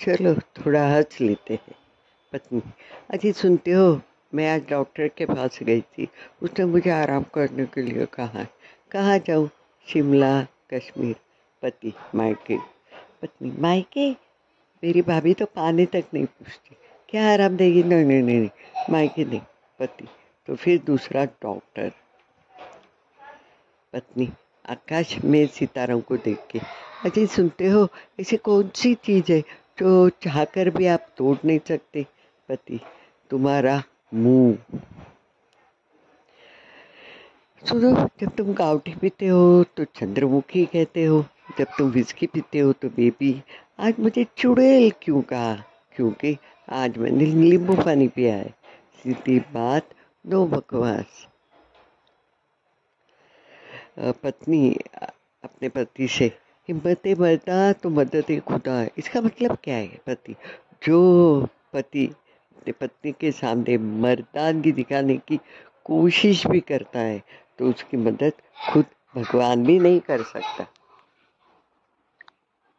चलो, थोड़ा हंस लेते हैं। पत्नी, अजी सुनते हो, मैं आज डॉक्टर के पास गई थी। उसने मुझे आराम करने के लिए कहा कहाँ जाऊँ? शिमला, कश्मीर। पति, मायके। पत्नी, मायके? मेरी भाभी तो पानी तक नहीं पूछती। क्या आराम देगी? नहीं नहीं नहीं नहीं, मायके नहीं। पति तो फिर दूसरा डॉक्टर। पत्नी, आकाश, में सितारों को देख के। अजय सुनते हो, ऐसी कौन सी चीज़ है जो चाहकर भी आप तोड़ नहीं सकते, पति। तुम्हारा मुँह। सुनो, जब तुम गाउठी पीते हो तो चंद्रमुखी कहते हो। जब तुम विस्की पीते हो तो बेबी, आज मुझे चुड़ैल क्यों कहा? क्योंकि आज मैंने नींबू पानी पिया है। सीधी बात, नो बकवास। पत्नी अपने पति से हिम्मत मरदा तो मदद खुदा है। इसका मतलब क्या है, पति? जो पति पत्नी के सामने मर्दानगी दिखाने की कोशिश भी करता है तो उसकी मदद खुद भगवान भी नहीं कर सकता।